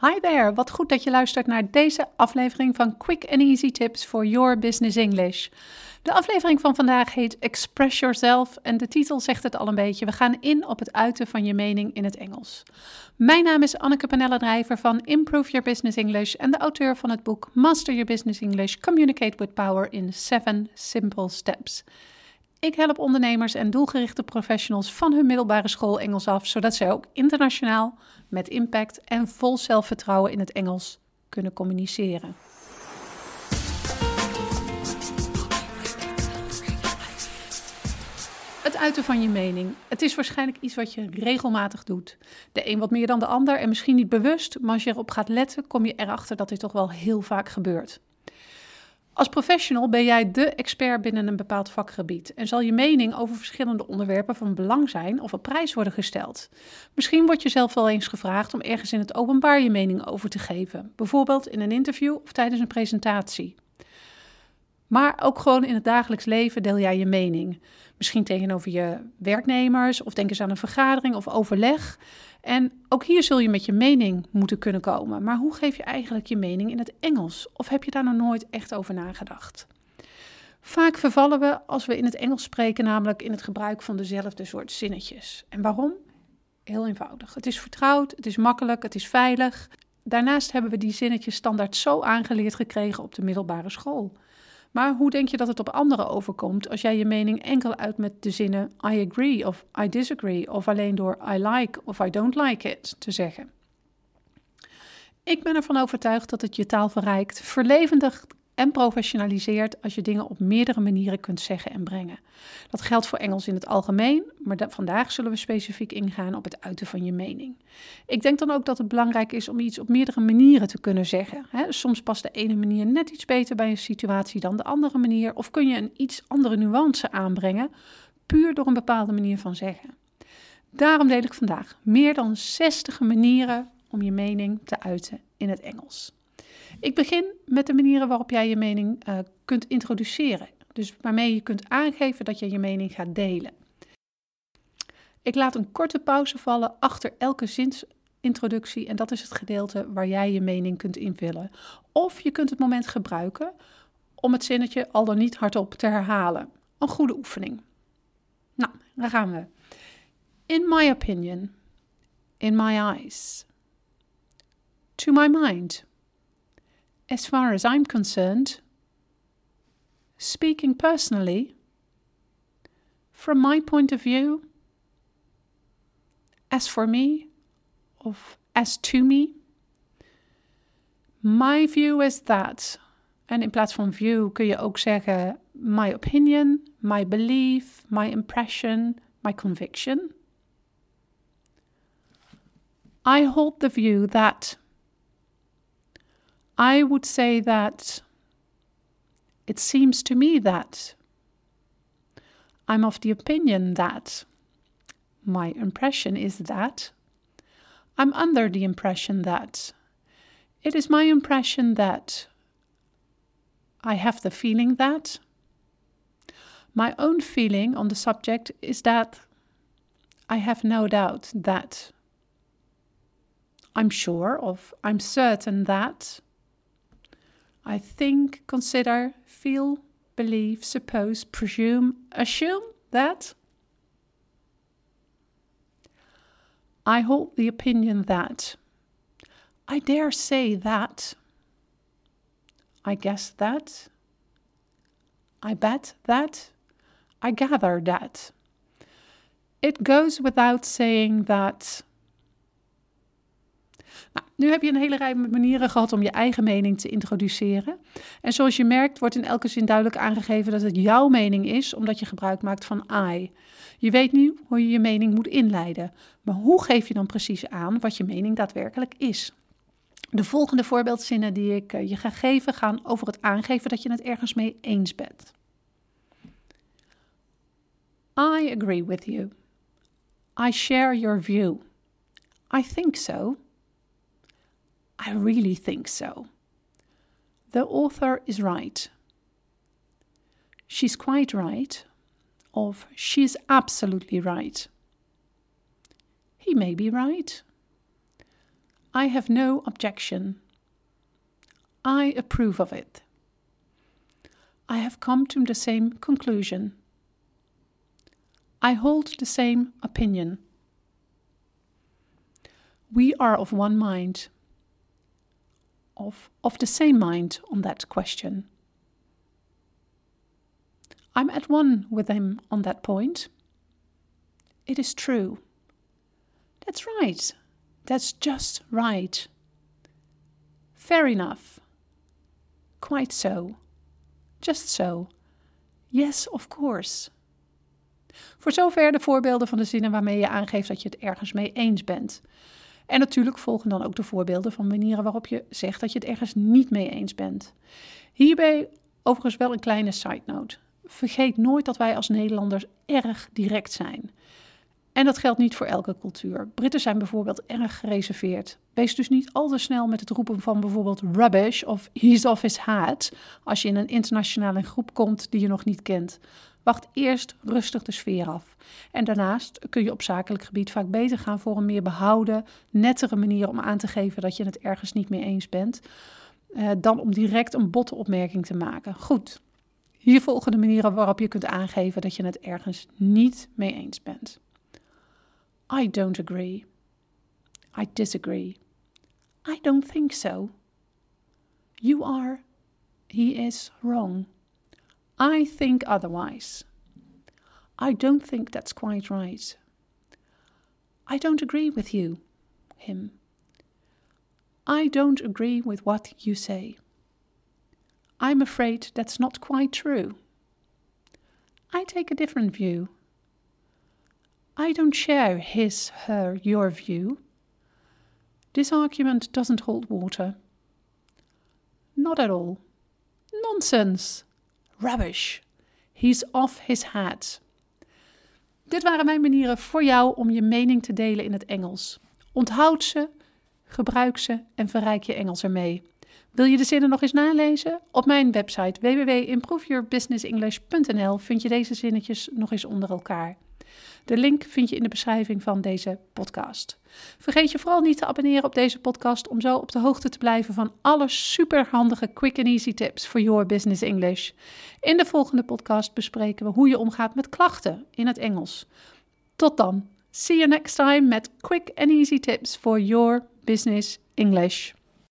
Hi there, wat goed dat je luistert naar deze aflevering van Quick and Easy Tips for Your Business English. De aflevering van vandaag heet Express Yourself en de titel zegt het al een beetje. We gaan in op het uiten van je mening in het Engels. Mijn naam is Anneke Panella-Drijver van Improve Your Business English en de auteur van het boek Master Your Business English Communicate with Power in 7 Simple Steps. Ik help ondernemers en doelgerichte professionals van hun middelbare school Engels af, zodat zij ook internationaal, met impact en vol zelfvertrouwen in het Engels kunnen communiceren. Het uiten van je mening. Het is waarschijnlijk iets wat je regelmatig doet. De een wat meer dan de ander en misschien niet bewust, maar als je erop gaat letten, kom je erachter dat dit toch wel heel vaak gebeurt. Als professional ben jij de expert binnen een bepaald vakgebied en zal je mening over verschillende onderwerpen van belang zijn of op prijs worden gesteld. Misschien word je zelf wel eens gevraagd om ergens in het openbaar je mening over te geven, bijvoorbeeld in een interview of tijdens een presentatie. Maar ook gewoon in het dagelijks leven deel jij je mening. Misschien tegenover je werknemers of denk eens aan een vergadering of overleg. En ook hier zul je met je mening moeten kunnen komen. Maar hoe geef je eigenlijk je mening in het Engels? Of heb je daar nog nooit echt over nagedacht? Vaak vervallen we als we in het Engels spreken, namelijk in het gebruik van dezelfde soort zinnetjes. En waarom? Heel eenvoudig. Het is vertrouwd, het is makkelijk, het is veilig. Daarnaast hebben we die zinnetjes standaard zo aangeleerd gekregen op de middelbare school. Maar hoe denk je dat het op anderen overkomt als jij je mening enkel uit met de zinnen I agree of I disagree of alleen door I like of I don't like it te zeggen? Ik ben ervan overtuigd dat het je taal verrijkt, verlevendigt en professionaliseert als je dingen op meerdere manieren kunt zeggen en brengen. Dat geldt voor Engels in het algemeen, maar vandaag zullen we specifiek ingaan op het uiten van je mening. Ik denk dan ook dat het belangrijk is om iets op meerdere manieren te kunnen zeggen. soms past de ene manier net iets beter bij een situatie dan de andere manier, of kun je een iets andere nuance aanbrengen, puur door een bepaalde manier van zeggen. Daarom deel ik vandaag meer dan 60 manieren om je mening te uiten in het Engels. Ik begin met de manieren waarop jij je mening uh, kunt introduceren. Dus waarmee je kunt aangeven dat je je mening gaat delen. Ik laat een korte pauze vallen achter elke zinsintroductie en dat is het gedeelte waar jij je mening kunt invullen. Of je kunt het moment gebruiken om het zinnetje al dan niet hardop te herhalen. Een goede oefening. Nou, daar gaan we. In my opinion, in my eyes, to my mind. As far as I'm concerned, speaking personally, from my point of view, as for me, of as to me, my view is that. En in plaats van view kun je ook zeggen my opinion, my belief, my impression, my conviction. I hold the view that I would say that it seems to me that I'm of the opinion that my impression is that I'm under the impression that it is my impression that I have the feeling that my own feeling on the subject is that I have no doubt that I'm sure of, I'm certain that I think, consider, feel, believe, suppose, presume, assume that. I hold the opinion that. I dare say that. I guess that. I bet that. I gather that. It goes without saying that Nou, nu heb je een hele rij manieren gehad om je eigen mening te introduceren. En zoals je merkt, wordt in elke zin duidelijk aangegeven dat het jouw mening is, omdat je gebruik maakt van I. Je weet nu hoe je je mening moet inleiden. Maar hoe geef je dan precies aan wat je mening daadwerkelijk is? De volgende voorbeeldzinnen die ik eh, je ga geven gaan over het aangeven dat je het ergens mee eens bent. I agree with you. I share your view. I think so. I really think so. The author is right. She's quite right, of she's absolutely right. He may be right. I have no objection. I approve of it. I have come to the same conclusion. I hold the same opinion. We are of one mind, of, of the same mind on that question. I'm at one with him on that point. It is true. That's right. That's just right. Fair enough. Quite so. Just so. Yes, of course. Voor zover de voorbeelden van de zinnen waarmee je aangeeft dat je het ergens mee eens bent. En natuurlijk volgen dan ook de voorbeelden van manieren waarop je zegt dat je het ergens niet mee eens bent. Hierbij overigens wel een kleine side note. Vergeet nooit dat wij als Nederlanders erg direct zijn. En dat geldt niet voor elke cultuur. Britten zijn bijvoorbeeld erg gereserveerd. Wees dus niet al te snel met het roepen van bijvoorbeeld rubbish of he's off his hat als je in een internationale groep komt die je nog niet kent. Wacht eerst rustig de sfeer af. En daarnaast kun je op zakelijk gebied vaak beter gaan voor een meer behouden, nettere manier om aan te geven dat je het ergens niet mee eens bent, eh, dan om direct een botte opmerking te maken. Goed, hier volgen de manieren waarop je kunt aangeven dat je het ergens niet mee eens bent. I don't agree. I disagree. I don't think so. You are. He is wrong. I think otherwise. I don't think that's quite right. I don't agree with you, him. I don't agree with what you say. I'm afraid that's not quite true. I take a different view. I don't share his, her, your view. This argument doesn't hold water. Not at all. Nonsense. Rubbish. He's off his hat. Dit waren mijn manieren voor jou om je mening te delen in het Engels. Onthoud ze, gebruik ze en verrijk je Engels ermee. Wil je de zinnen nog eens nalezen? Op mijn website www.improveyourbusinessenglish.nl vind je deze zinnetjes nog eens onder elkaar. De link vind je in de beschrijving van deze podcast. Vergeet je vooral niet te abonneren op deze podcast om zo op de hoogte te blijven van alle superhandige quick and easy tips voor your business English. In de volgende podcast bespreken we hoe je omgaat met klachten in het Engels. Tot dan. See you next time met quick and easy tips for your business English.